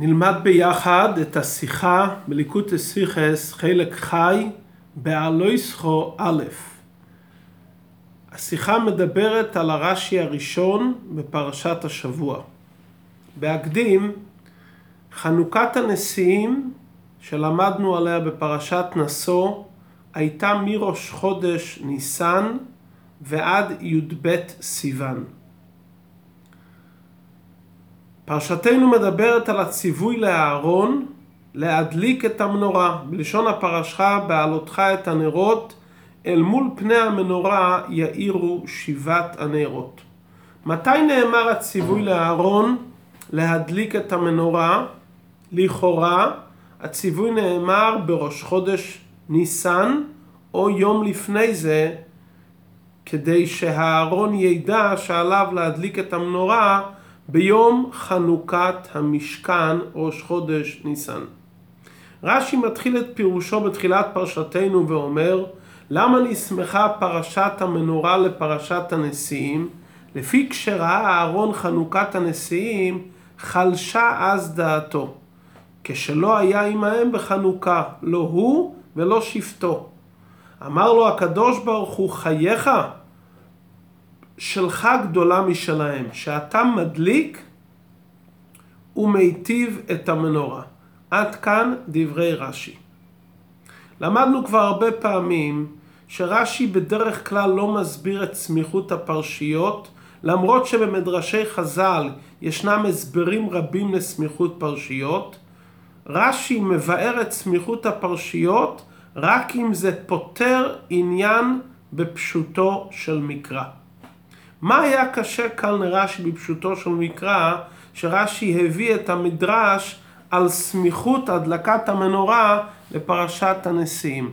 נלמד ביחד את השיחה בליקוטי סיכס חלק חי בעלויסחו א'. השיחה מדברת על הרש"י הראשון בפרשת השבוע. בהקדים, חנוכת הנשיאים שלמדנו עליה בפרשת נשוא הייתה מראש חודש ניסן ועד י"ב סיוון. פרשתנו מדברת על הציווי לאהרון להדליק את המנורה. בלשון הפרשה, בעלותך את הנרות, אל מול פני המנורה יאירו שבעת הנרות. מתי נאמר הציווי לאהרון להדליק את המנורה? לכאורה, הציווי נאמר בראש חודש ניסן, או יום לפני זה, כדי שהאהרון ידע שעליו להדליק את המנורה ביום חנוכת המשכן ראש חודש ניסן. רש"י מתחיל את פירושו בתחילת פרשתנו ואומר למה נסמכה פרשת המנורה לפרשת הנשיאים? לפי כשראה אהרון חנוכת הנשיאים חלשה אז דעתו כשלא היה עמהם בחנוכה לא הוא ולא שבטו אמר לו הקדוש ברוך הוא חייך שלך גדולה משלהם, שאתה מדליק ומיטיב את המנורה. עד כאן דברי רש"י. למדנו כבר הרבה פעמים שרש"י בדרך כלל לא מסביר את סמיכות הפרשיות, למרות שבמדרשי חז"ל ישנם הסברים רבים לסמיכות פרשיות. רש"י מבאר את סמיכות הפרשיות רק אם זה פותר עניין בפשוטו של מקרא. מה היה קשה כאן לרש"י בפשוטו של מקרא, שרש"י הביא את המדרש על סמיכות הדלקת המנורה לפרשת הנשיאים.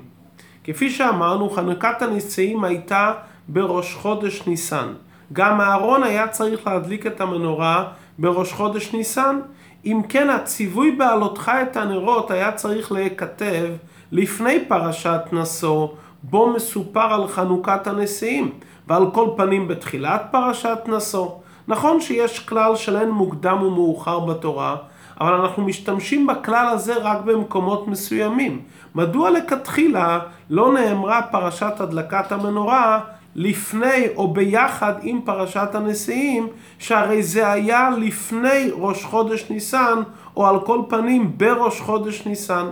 כפי שאמרנו, חנוכת הנשיאים הייתה בראש חודש ניסן. גם אהרון היה צריך להדליק את המנורה בראש חודש ניסן. אם כן, הציווי בעלותך את הנרות היה צריך להיכתב לפני פרשת נשוא, בו מסופר על חנוכת הנשיאים. ועל כל פנים בתחילת פרשת נשוא. נכון שיש כלל של אין מוקדם ומאוחר בתורה, אבל אנחנו משתמשים בכלל הזה רק במקומות מסוימים. מדוע לכתחילה לא נאמרה פרשת הדלקת המנורה לפני או ביחד עם פרשת הנשיאים, שהרי זה היה לפני ראש חודש ניסן, או על כל פנים בראש חודש ניסן.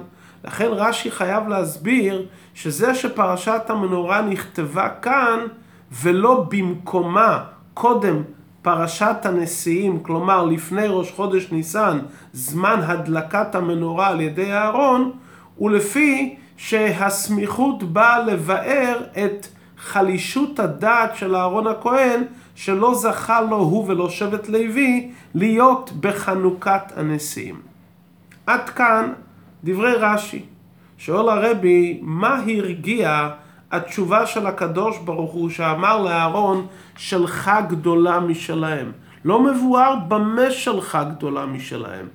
לכן רש"י חייב להסביר שזה שפרשת המנורה נכתבה כאן, ולא במקומה קודם פרשת הנשיאים, כלומר לפני ראש חודש ניסן, זמן הדלקת המנורה על ידי אהרון, ולפי שהסמיכות באה לבאר את חלישות הדעת של אהרון הכהן, שלא זכה לו הוא ולא שבט לוי להיות בחנוכת הנשיאים. עד כאן דברי רש"י. שואל הרבי, מה הרגיע התשובה של הקדוש ברוך הוא שאמר לאהרון שלך גדולה משלהם. לא מבואר במה שלך גדולה משלהם.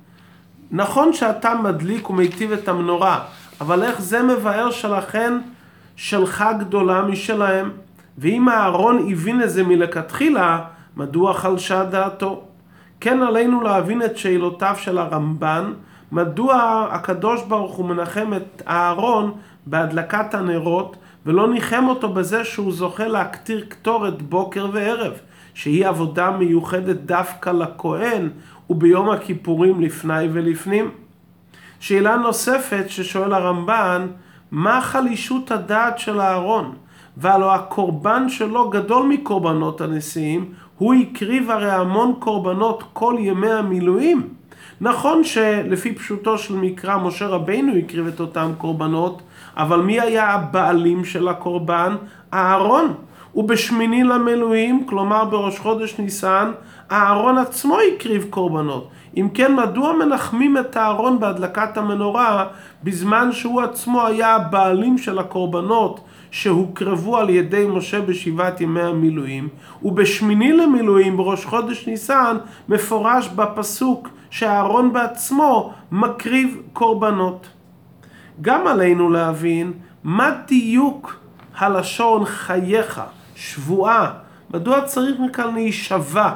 נכון שאתה מדליק ומיטיב את המנורה, אבל איך זה מבאר שלכן שלך גדולה משלהם? ואם אהרון הבין את זה מלכתחילה, מדוע חלשה דעתו? כן עלינו להבין את שאלותיו של הרמב"ן, מדוע הקדוש ברוך הוא מנחם את אהרון בהדלקת הנרות, ולא ניחם אותו בזה שהוא זוכה להקטיר קטורת בוקר וערב, שהיא עבודה מיוחדת דווקא לכהן וביום הכיפורים לפני ולפנים. שאלה נוספת ששואל הרמב"ן, מה חלישות הדעת של אהרון? והלא הקורבן שלו גדול מקורבנות הנשיאים, הוא הקריב הרי המון קורבנות כל ימי המילואים. נכון שלפי פשוטו של מקרא משה רבינו הקריב את אותם קורבנות, אבל מי היה הבעלים של הקורבן? אהרון. ובשמיני למילואים, כלומר בראש חודש ניסן, אהרון עצמו הקריב קורבנות. אם כן, מדוע מנחמים את אהרון בהדלקת המנורה, בזמן שהוא עצמו היה הבעלים של הקורבנות שהוקרבו על ידי משה בשבעת ימי המילואים, ובשמיני למילואים, בראש חודש ניסן, מפורש בפסוק שאהרון בעצמו מקריב קורבנות. גם עלינו להבין מה דיוק הלשון חייך, שבועה, מדוע צריך מכאן להישבע.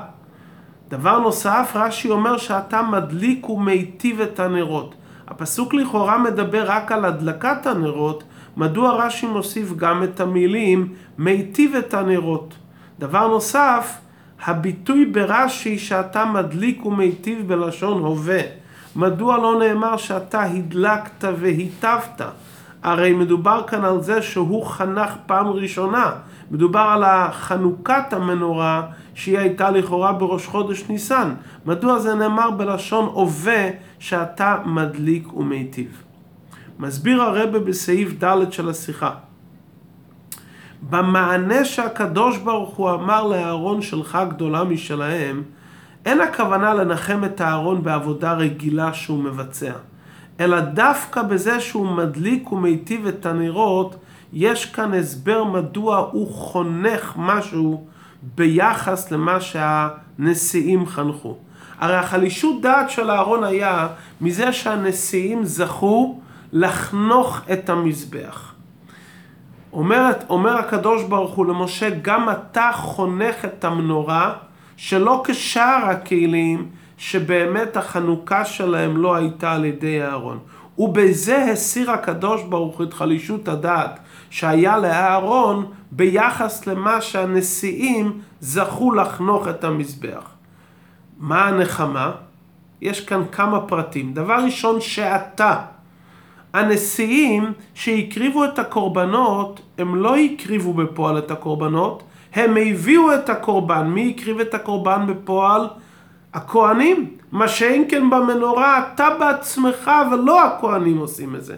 דבר נוסף, רש"י אומר שאתה מדליק ומיטיב את הנרות. הפסוק לכאורה מדבר רק על הדלקת הנרות, מדוע רש"י מוסיף גם את המילים מיטיב את הנרות? דבר נוסף, הביטוי ברש"י שאתה מדליק ומיטיב בלשון הווה. מדוע לא נאמר שאתה הדלקת והיטבת? הרי מדובר כאן על זה שהוא חנך פעם ראשונה. מדובר על החנוכת המנורה שהיא הייתה לכאורה בראש חודש ניסן. מדוע זה נאמר בלשון הווה שאתה מדליק ומיטיב? מסביר הרבה בסעיף ד' של השיחה. במענה שהקדוש ברוך הוא אמר לאהרון שלך גדולה משלהם, אין הכוונה לנחם את אהרון בעבודה רגילה שהוא מבצע, אלא דווקא בזה שהוא מדליק ומיטיב את הנרות, יש כאן הסבר מדוע הוא חונך משהו ביחס למה שהנשיאים חנכו. הרי החלישות דעת של אהרון היה מזה שהנשיאים זכו לחנוך את המזבח. אומר, אומר הקדוש ברוך הוא למשה, גם אתה חונך את המנורה שלא כשאר הכלים שבאמת החנוכה שלהם לא הייתה על ידי אהרון. ובזה הסיר הקדוש ברוך הוא את חלישות הדעת שהיה לאהרון ביחס למה שהנשיאים זכו לחנוך את המזבח. מה הנחמה? יש כאן כמה פרטים. דבר ראשון, שאתה, הנשיאים שהקריבו את הקורבנות, הם לא הקריבו בפועל את הקורבנות, הם הביאו את הקורבן. מי הקריב את הקורבן בפועל? הכהנים. מה שאין כן במנורה, אתה בעצמך ולא הכהנים עושים את זה.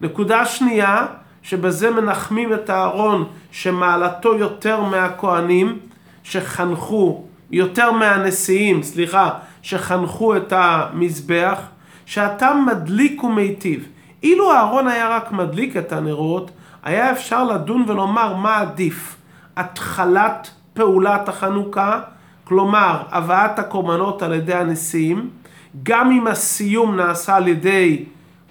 נקודה שנייה, שבזה מנחמים את הארון שמעלתו יותר מהכהנים שחנכו, יותר מהנשיאים, סליחה, שחנכו את המזבח, שאתה מדליק ומיטיב. אילו אהרון היה רק מדליק את הנרות, היה אפשר לדון ולומר מה עדיף, התחלת פעולת החנוכה, כלומר הבאת הקורבנות על ידי הנשיאים, גם אם הסיום נעשה על ידי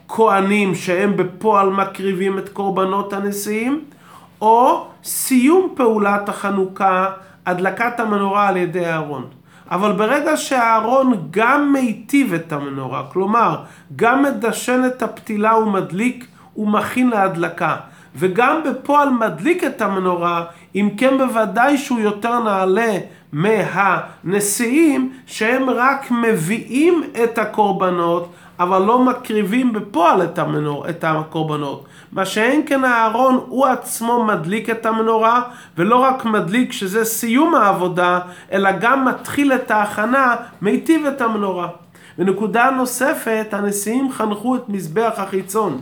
כהנים שהם בפועל מקריבים את קורבנות הנשיאים, או סיום פעולת החנוכה, הדלקת המנורה על ידי אהרון. אבל ברגע שהארון גם מיטיב את המנורה, כלומר, גם מדשן את הפתילה ומדליק ומכין להדלקה, וגם בפועל מדליק את המנורה, אם כן בוודאי שהוא יותר נעלה מהנשיאים שהם רק מביאים את הקורבנות אבל לא מקריבים בפועל את, המנור, את הקורבנות. מה שאין כן אהרון הוא עצמו מדליק את המנורה ולא רק מדליק שזה סיום העבודה אלא גם מתחיל את ההכנה מיטיב את המנורה. ונקודה נוספת הנשיאים חנכו את מזבח החיצון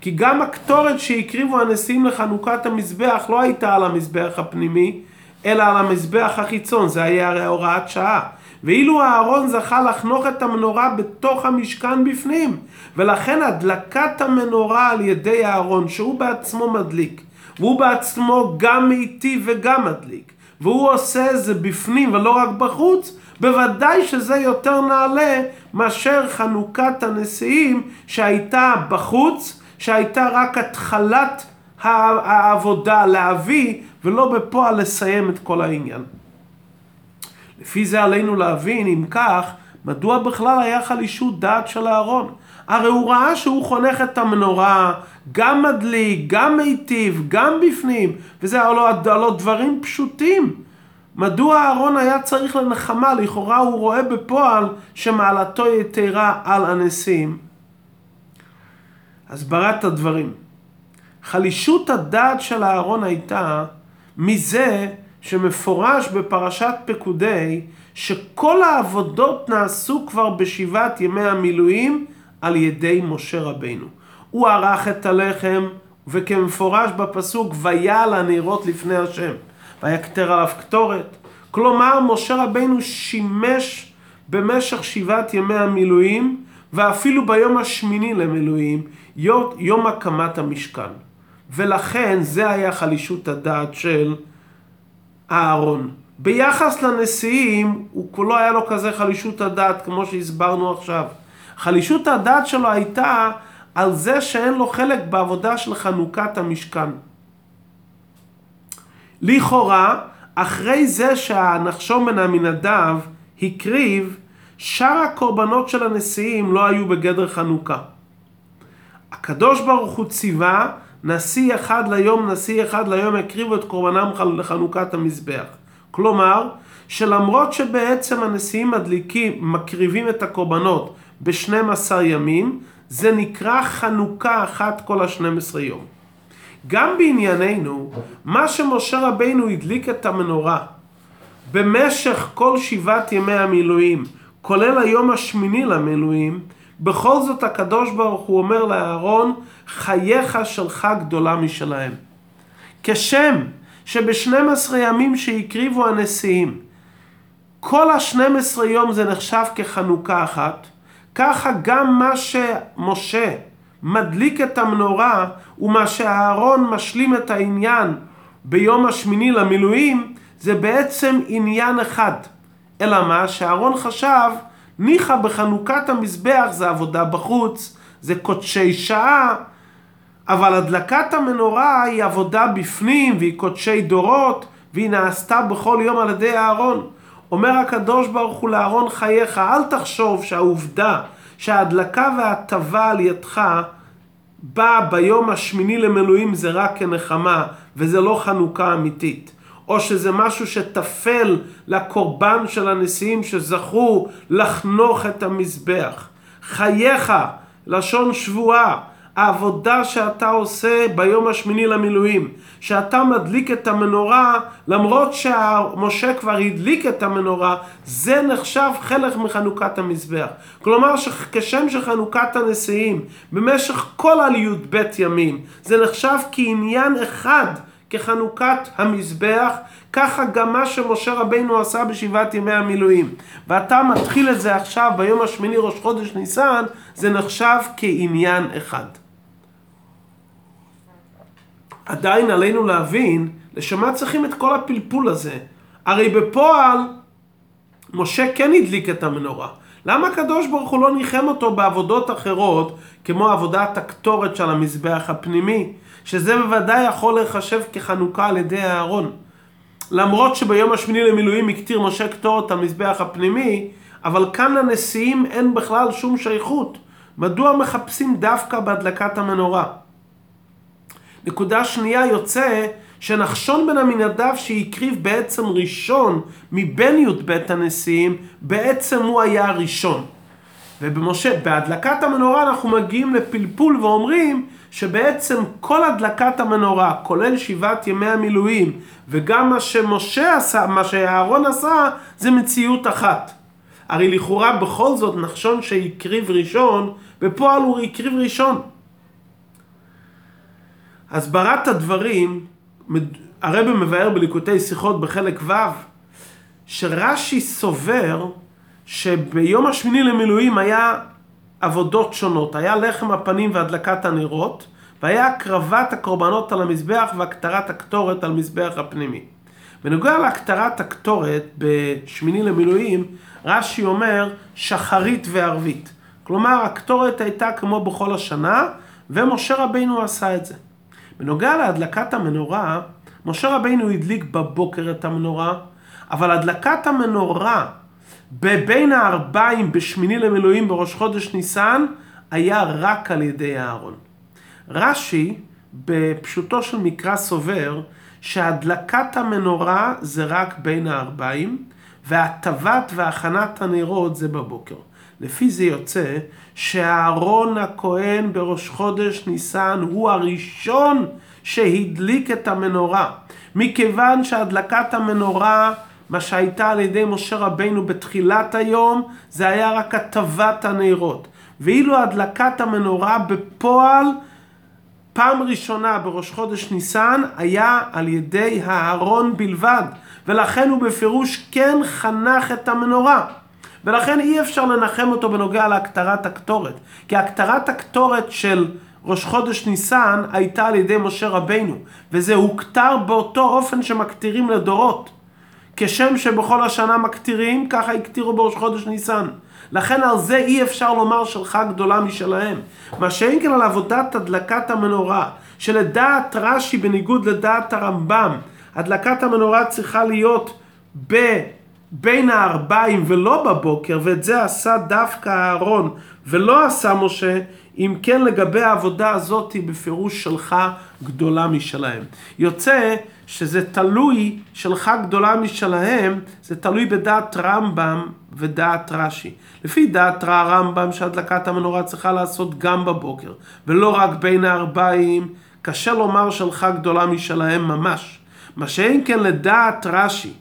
כי גם הקטורת שהקריבו הנשיאים לחנוכת המזבח לא הייתה על המזבח הפנימי אלא על המזבח החיצון זה היה הרי הוראת שעה ואילו אהרון זכה לחנוך את המנורה בתוך המשכן בפנים, ולכן הדלקת המנורה על ידי אהרון, שהוא בעצמו מדליק, והוא בעצמו גם מיטיב וגם מדליק, והוא עושה את זה בפנים ולא רק בחוץ, בוודאי שזה יותר נעלה מאשר חנוכת הנשיאים שהייתה בחוץ, שהייתה רק התחלת העבודה להביא ולא בפועל לסיים את כל העניין. לפי זה עלינו להבין, אם כך, מדוע בכלל היה חלישות דעת של אהרון? הרי הוא ראה שהוא חונך את המנורה, גם מדליק, גם מיטיב, גם בפנים, וזה הלוא, הלוא דברים פשוטים. מדוע אהרון היה צריך לנחמה? לכאורה הוא רואה בפועל שמעלתו יתרה על הנשיאים. הסברת הדברים. חלישות הדעת של אהרון הייתה מזה שמפורש בפרשת פקודי שכל העבודות נעשו כבר בשבעת ימי המילואים על ידי משה רבינו. הוא ערך את הלחם וכמפורש בפסוק ויעל הנרות לפני השם ויקטר עליו קטורת. כלומר משה רבינו שימש במשך שבעת ימי המילואים ואפילו ביום השמיני למילואים יום הקמת המשכן. ולכן זה היה חלישות הדעת של אהרון. ביחס לנשיאים, הוא לא היה לו כזה חלישות הדעת כמו שהסברנו עכשיו. חלישות הדעת שלו הייתה על זה שאין לו חלק בעבודה של חנוכת המשכן. לכאורה, אחרי זה שהנחשון בן עמינדב הקריב, שאר הקורבנות של הנשיאים לא היו בגדר חנוכה. הקדוש ברוך הוא ציווה, נשיא אחד ליום, נשיא אחד ליום הקריבו את קורבנם לחנוכת המזבח. כלומר, שלמרות שבעצם הנשיאים מדליקים, מקריבים את הקורבנות ב-12 ימים, זה נקרא חנוכה אחת כל ה-12 יום. גם בענייננו, מה שמשה רבינו הדליק את המנורה במשך כל שבעת ימי המילואים, כולל היום השמיני למילואים, בכל זאת הקדוש ברוך הוא אומר לאהרון, חייך שלך גדולה משלהם. כשם שב-12 ימים שהקריבו הנשיאים, כל ה-12 יום זה נחשב כחנוכה אחת, ככה גם מה שמשה מדליק את המנורה ומה שאהרון משלים את העניין ביום השמיני למילואים זה בעצם עניין אחד. אלא מה? שאהרון חשב ניחא בחנוכת המזבח זה עבודה בחוץ, זה קודשי שעה, אבל הדלקת המנורה היא עבודה בפנים והיא קודשי דורות והיא נעשתה בכל יום על ידי אהרון. אומר הקדוש ברוך הוא לאהרון חייך, אל תחשוב שהעובדה שההדלקה וההטבה על ידך באה ביום השמיני למילואים זה רק כנחמה וזה לא חנוכה אמיתית. או שזה משהו שטפל לקורבן של הנשיאים שזכו לחנוך את המזבח. חייך, לשון שבועה, העבודה שאתה עושה ביום השמיני למילואים, שאתה מדליק את המנורה, למרות שמשה כבר הדליק את המנורה, זה נחשב חלק מחנוכת המזבח. כלומר, כשם שחנוכת הנשיאים במשך כל על י"ב ימים, זה נחשב כעניין אחד כחנוכת המזבח, ככה גם מה שמשה רבינו עשה בשבעת ימי המילואים. ואתה מתחיל את זה עכשיו ביום השמיני ראש חודש ניסן, זה נחשב כעניין אחד. עדיין עלינו להבין לשם צריכים את כל הפלפול הזה. הרי בפועל משה כן הדליק את המנורה. למה הקדוש ברוך הוא לא ניחם אותו בעבודות אחרות, כמו עבודת הקטורת של המזבח הפנימי, שזה בוודאי יכול להיחשב כחנוכה על ידי אהרון. למרות שביום השמיני למילואים הקטיר משה קטורת המזבח הפנימי, אבל כאן לנשיאים אין בכלל שום שייכות. מדוע מחפשים דווקא בהדלקת המנורה? נקודה שנייה יוצא שנחשון בן עמינדב שהקריב בעצם ראשון מבין י"ב הנשיאים, בעצם הוא היה הראשון. ובמשה, בהדלקת המנורה אנחנו מגיעים לפלפול ואומרים שבעצם כל הדלקת המנורה, כולל שבעת ימי המילואים, וגם מה שמשה עשה, מה שאהרון עשה, זה מציאות אחת. הרי לכאורה בכל זאת נחשון שהקריב ראשון, בפועל הוא הקריב ראשון. הסברת הדברים, הרב מבאר בליקוטי שיחות בחלק ו', שרש"י סובר שביום השמיני למילואים היה עבודות שונות. היה לחם הפנים והדלקת הנרות, והיה הקרבת הקורבנות על המזבח והקטרת הקטורת על מזבח הפנימי. בנוגע להקטרת הקטורת בשמיני למילואים, רש"י אומר שחרית וערבית. כלומר, הקטורת הייתה כמו בכל השנה, ומשה רבינו עשה את זה. בנוגע להדלקת המנורה, משה רבינו הדליק בבוקר את המנורה, אבל הדלקת המנורה בבין הארבעים בשמיני למילואים בראש חודש ניסן היה רק על ידי אהרון. רש"י בפשוטו של מקרא סובר שהדלקת המנורה זה רק בין הארבעים והטבת והכנת הנרות זה בבוקר. לפי זה יוצא שאהרון הכהן בראש חודש ניסן הוא הראשון שהדליק את המנורה. מכיוון שהדלקת המנורה מה שהייתה על ידי משה רבינו בתחילת היום, זה היה רק הטבת הנרות. ואילו הדלקת המנורה בפועל, פעם ראשונה בראש חודש ניסן, היה על ידי הארון בלבד. ולכן הוא בפירוש כן חנך את המנורה. ולכן אי אפשר לנחם אותו בנוגע להקטרת הקטורת. כי הקטרת הקטורת של ראש חודש ניסן הייתה על ידי משה רבינו. וזה הוקטר באותו אופן שמקטירים לדורות. כשם שבכל השנה מקטירים, ככה הקטירו בראש חודש ניסן. לכן על זה אי אפשר לומר שלך גדולה משלהם. מה שאין כן על עבודת הדלקת המנורה, שלדעת רש"י בניגוד לדעת הרמב"ם, הדלקת המנורה צריכה להיות בין הארבעים ולא בבוקר, ואת זה עשה דווקא אהרון ולא עשה משה, אם כן לגבי העבודה הזאת היא בפירוש שלך גדולה משלהם. יוצא שזה תלוי, שלך גדולה משלהם, זה תלוי בדעת רמב"ם ודעת רש"י. לפי דעת רמב"ם שהדלקת המנורה צריכה לעשות גם בבוקר, ולא רק בין הארבעים, קשה לומר שלך גדולה משלהם ממש. מה שאין כן לדעת רש"י,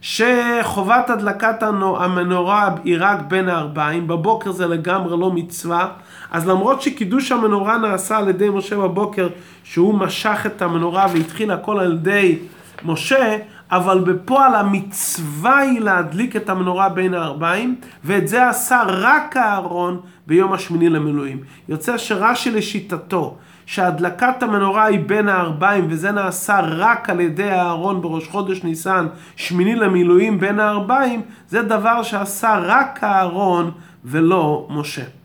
שחובת הדלקת המנורה היא רק בין הארבעים, בבוקר זה לגמרי לא מצווה, אז למרות שקידוש המנורה נעשה על ידי משה בבוקר, שהוא משך את המנורה והתחיל הכל על ידי משה, אבל בפועל המצווה היא להדליק את המנורה בין הארבעים, ואת זה עשה רק אהרון ביום השמיני למילואים. יוצא שרש"י לשיטתו, שהדלקת המנורה היא בין הארבעים, וזה נעשה רק על ידי אהרון בראש חודש ניסן, שמיני למילואים בין הארבעים, זה דבר שעשה רק אהרון ולא משה.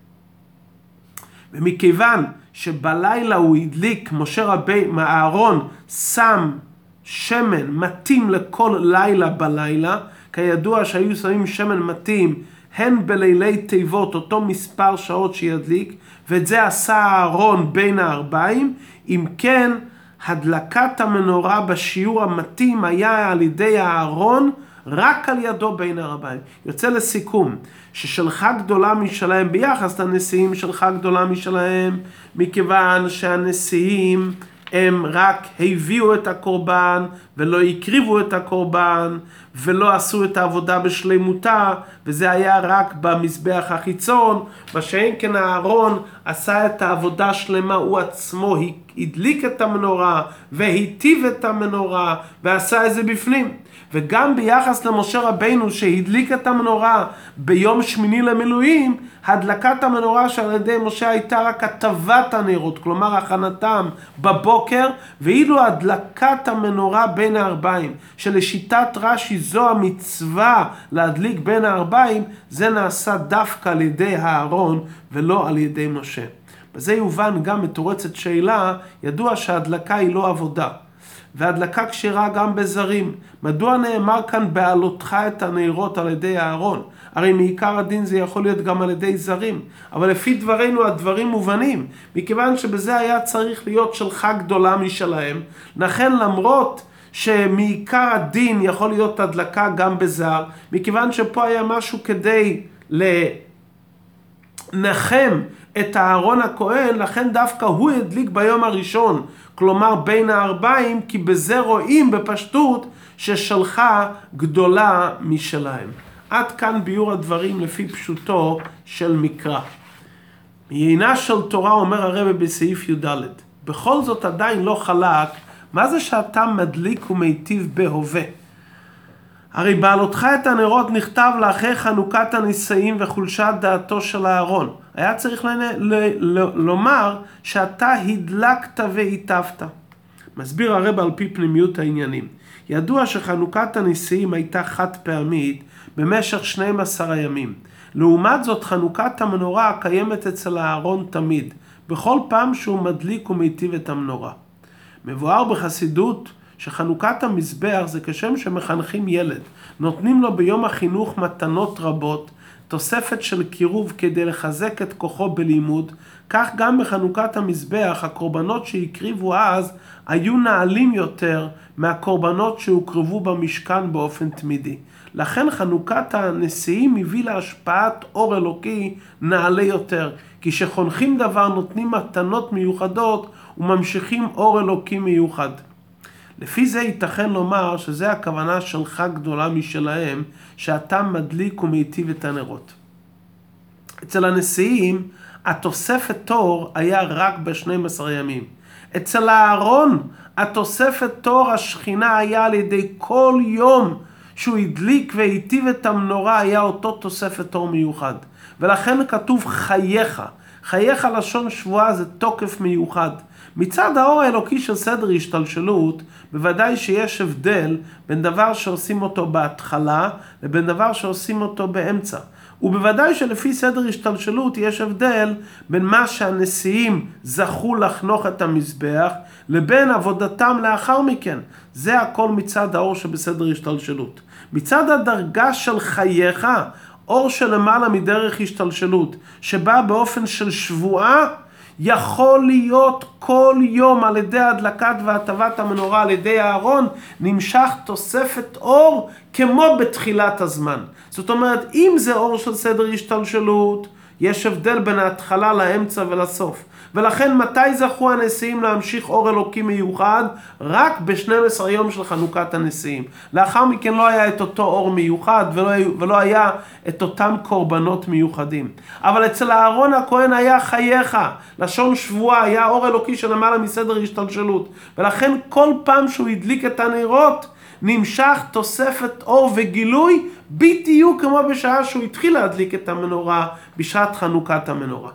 ומכיוון שבלילה הוא הדליק, משה רבי, אהרון שם שמן מתאים לכל לילה בלילה, כידוע שהיו שמים שמן מתאים הן בלילי תיבות, אותו מספר שעות שידליק, ואת זה עשה אהרון בין הארבעים, אם כן, הדלקת המנורה בשיעור המתאים היה על ידי אהרון רק על ידו בין הארבעים. יוצא לסיכום, ששלך גדולה משלהם ביחס לנשיאים שלך גדולה משלהם, מכיוון שהנשיאים הם רק הביאו את הקורבן ולא הקריבו את הקורבן ולא עשו את העבודה בשלמותה וזה היה רק במזבח החיצון מה שאין כן אהרון עשה את העבודה שלמה הוא עצמו הדליק את המנורה והיטיב את המנורה ועשה את זה בפנים וגם ביחס למשה רבינו שהדליק את המנורה ביום שמיני למילואים, הדלקת המנורה שעל ידי משה הייתה רק הטבת הנרות, כלומר הכנתם בבוקר, ואילו הדלקת המנורה בין הארבעים, שלשיטת רש"י זו המצווה להדליק בין הארבעים, זה נעשה דווקא על ידי הארון ולא על ידי משה. בזה יובן גם מתורצת שאלה, ידוע שההדלקה היא לא עבודה. והדלקה כשרה גם בזרים. מדוע נאמר כאן בעלותך את הנרות על ידי אהרון? הרי מעיקר הדין זה יכול להיות גם על ידי זרים. אבל לפי דברינו הדברים מובנים, מכיוון שבזה היה צריך להיות שלך גדולה משלהם. לכן למרות שמעיקר הדין יכול להיות הדלקה גם בזר, מכיוון שפה היה משהו כדי לנחם את אהרון הכהן, לכן דווקא הוא הדליק ביום הראשון, כלומר בין הארבעים, כי בזה רואים בפשטות ששלחה גדולה משלהם. עד כאן ביור הדברים לפי פשוטו של מקרא. מעיינה של תורה אומר הרבה בסעיף י"ד. בכל זאת עדיין לא חלק, מה זה שאתה מדליק ומיטיב בהווה? הרי בעלותך את הנרות נכתב לאחרי חנוכת הנישאים וחולשת דעתו של אהרון. היה צריך לנ... ל... ל... לומר שאתה הדלקת והיטבת. מסביר הרב על פי פנימיות העניינים. ידוע שחנוכת הנישאים הייתה חד פעמית במשך 12 הימים. לעומת זאת חנוכת המנורה קיימת אצל אהרון תמיד, בכל פעם שהוא מדליק ומיטיב את המנורה. מבואר בחסידות שחנוכת המזבח זה כשם שמחנכים ילד, נותנים לו ביום החינוך מתנות רבות, תוספת של קירוב כדי לחזק את כוחו בלימוד, כך גם בחנוכת המזבח הקורבנות שהקריבו אז היו נעלים יותר מהקורבנות שהוקרבו במשכן באופן תמידי. לכן חנוכת הנשיאים הביא להשפעת אור אלוקי נעלה יותר, כי כשחונכים דבר נותנים מתנות מיוחדות וממשיכים אור אלוקי מיוחד. לפי זה ייתכן לומר שזה הכוונה שלך גדולה משלהם, שאתה מדליק ומיטיב את הנרות. אצל הנשיאים, התוספת תור היה רק ב-12 ימים. אצל הארון, התוספת תור השכינה היה על ידי כל יום שהוא הדליק והיטיב את המנורה, היה אותו תוספת תור מיוחד. ולכן כתוב חייך. חייך לשון שבועה זה תוקף מיוחד. מצד האור האלוקי של סדר השתלשלות, בוודאי שיש הבדל בין דבר שעושים אותו בהתחלה לבין דבר שעושים אותו באמצע. ובוודאי שלפי סדר השתלשלות יש הבדל בין מה שהנשיאים זכו לחנוך את המזבח לבין עבודתם לאחר מכן. זה הכל מצד האור שבסדר השתלשלות. מצד הדרגה של חייך, אור שלמעלה מדרך השתלשלות, שבא באופן של שבועה, יכול להיות כל יום על ידי הדלקת והטבת המנורה על ידי הארון, נמשך תוספת אור כמו בתחילת הזמן. זאת אומרת, אם זה אור של סדר השתלשלות, יש הבדל בין ההתחלה לאמצע ולסוף. ולכן מתי זכו הנשיאים להמשיך אור אלוקי מיוחד? רק ב-12 יום של חנוכת הנשיאים. לאחר מכן לא היה את אותו אור מיוחד ולא, ולא היה את אותם קורבנות מיוחדים. אבל אצל אהרון הכהן היה חייך, לשון שבועה, היה אור אלוקי שלמעלה מסדר השתלשלות. ולכן כל פעם שהוא הדליק את הנרות, נמשך תוספת אור וגילוי בדיוק כמו בשעה שהוא התחיל להדליק את המנורה בשעת חנוכת המנורה.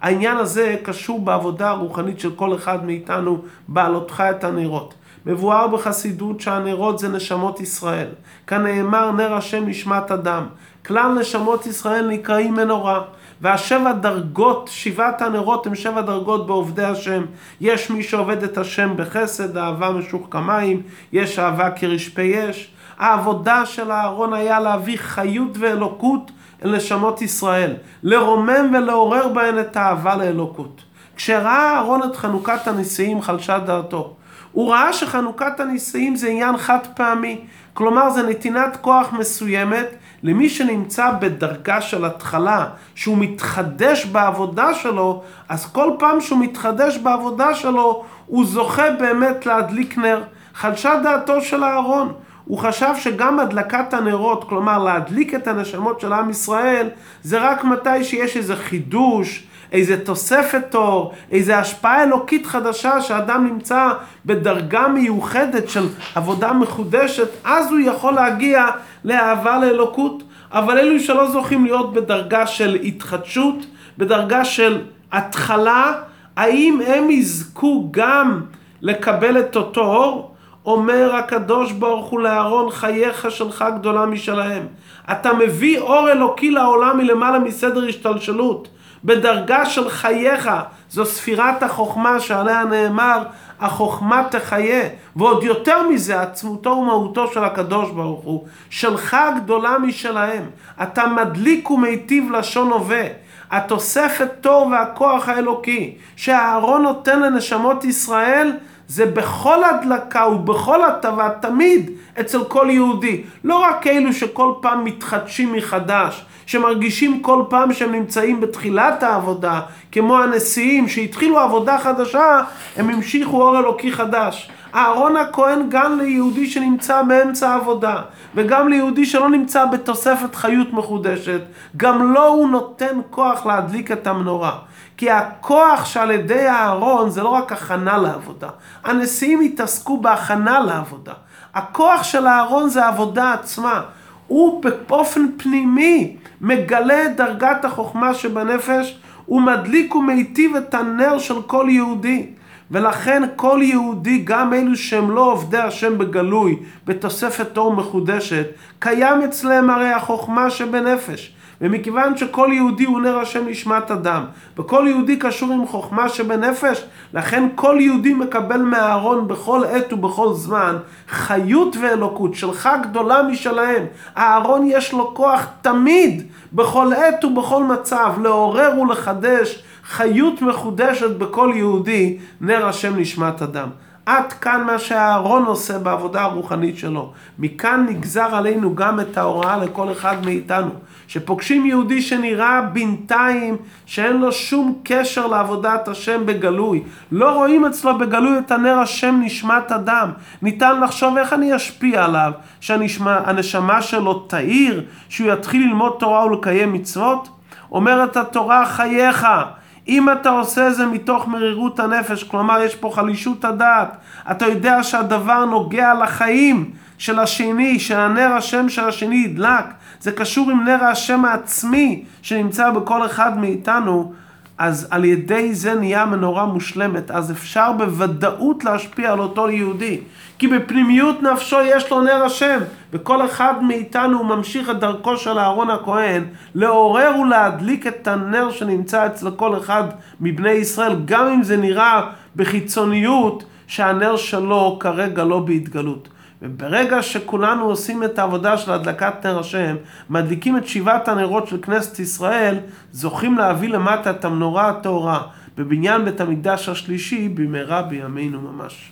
העניין הזה קשור בעבודה הרוחנית של כל אחד מאיתנו בעלותך את הנרות. מבואר בחסידות שהנרות זה נשמות ישראל. כנאמר נר השם נשמת אדם. כלל נשמות ישראל נקראים מנורה. והשבע דרגות, שבעת הנרות הם שבע דרגות בעובדי השם. יש מי שעובד את השם בחסד, אהבה משוך כמים, יש אהבה כרשפי אש. העבודה של אהרון היה להביא חיות ואלוקות אל נשמות ישראל, לרומם ולעורר בהן את האהבה לאלוקות. כשראה אהרון את חנוכת הנשיאים חלשה דעתו. הוא ראה שחנוכת הנשיאים זה עניין חד פעמי, כלומר זה נתינת כוח מסוימת למי שנמצא בדרגה של התחלה, שהוא מתחדש בעבודה שלו, אז כל פעם שהוא מתחדש בעבודה שלו, הוא זוכה באמת להדליק נר. חלשה דעתו של אהרון. הוא חשב שגם הדלקת הנרות, כלומר להדליק את הנשמות של עם ישראל, זה רק מתי שיש איזה חידוש, איזה תוספת אור, איזה השפעה אלוקית חדשה שאדם נמצא בדרגה מיוחדת של עבודה מחודשת, אז הוא יכול להגיע לאהבה לאלוקות. אבל אלו שלא זוכים להיות בדרגה של התחדשות, בדרגה של התחלה, האם הם יזכו גם לקבל את אותו אור? אומר הקדוש ברוך הוא לאהרון, חייך שלך גדולה משלהם. אתה מביא אור אלוקי לעולם מלמעלה מסדר השתלשלות. בדרגה של חייך, זו ספירת החוכמה שעליה נאמר, החוכמה תחיה. ועוד יותר מזה, עצמותו ומהותו של הקדוש ברוך הוא, שלך גדולה משלהם. אתה מדליק ומיטיב לשון הווה. התוספת תור והכוח האלוקי שהאהרון נותן לנשמות ישראל זה בכל הדלקה ובכל הטבה, תמיד אצל כל יהודי. לא רק אלו שכל פעם מתחדשים מחדש, שמרגישים כל פעם שהם נמצאים בתחילת העבודה, כמו הנשיאים שהתחילו עבודה חדשה, הם המשיכו אור אלוקי חדש. אהרון הכהן גם ליהודי שנמצא באמצע העבודה, וגם ליהודי שלא נמצא בתוספת חיות מחודשת, גם לו הוא נותן כוח להדליק את המנורה. כי הכוח שעל ידי אהרון זה לא רק הכנה לעבודה. הנשיאים התעסקו בהכנה לעבודה. הכוח של אהרון זה העבודה עצמה. הוא באופן פנימי מגלה את דרגת החוכמה שבנפש, הוא מדליק ומיטיב את הנר של כל יהודי. ולכן כל יהודי, גם אלו שהם לא עובדי השם בגלוי, בתוספת אור מחודשת, קיים אצלם הרי החוכמה שבנפש. ומכיוון שכל יהודי הוא נר השם נשמת אדם, וכל יהודי קשור עם חוכמה שבנפש, לכן כל יהודי מקבל מהארון בכל עת ובכל זמן חיות ואלוקות שלך גדולה משלהם. הארון יש לו כוח תמיד, בכל עת ובכל מצב, לעורר ולחדש חיות מחודשת בכל יהודי, נר השם נשמת אדם. עד כאן מה שהאהרון עושה בעבודה הרוחנית שלו. מכאן נגזר עלינו גם את ההוראה לכל אחד מאיתנו. שפוגשים יהודי שנראה בינתיים שאין לו שום קשר לעבודת השם בגלוי. לא רואים אצלו בגלוי את הנר השם נשמת אדם. ניתן לחשוב איך אני אשפיע עליו, שהנשמה שלו תאיר, שהוא יתחיל ללמוד תורה ולקיים מצוות? אומרת התורה חייך. אם אתה עושה זה מתוך מרירות הנפש, כלומר יש פה חלישות הדעת, אתה יודע שהדבר נוגע לחיים של השני, שהנר השם של השני ידלק, זה קשור עם נר השם העצמי שנמצא בכל אחד מאיתנו, אז על ידי זה נהיה מנורה מושלמת, אז אפשר בוודאות להשפיע על אותו יהודי. כי בפנימיות נפשו יש לו נר השם, וכל אחד מאיתנו ממשיך את דרכו של אהרון הכהן, לעורר ולהדליק את הנר שנמצא אצל כל אחד מבני ישראל, גם אם זה נראה בחיצוניות שהנר שלו כרגע לא בהתגלות. וברגע שכולנו עושים את העבודה של הדלקת נר השם, מדליקים את שבעת הנרות של כנסת ישראל, זוכים להביא למטה את המנורה הטהורה בבניין בית המקדש השלישי במהרה בימינו ממש.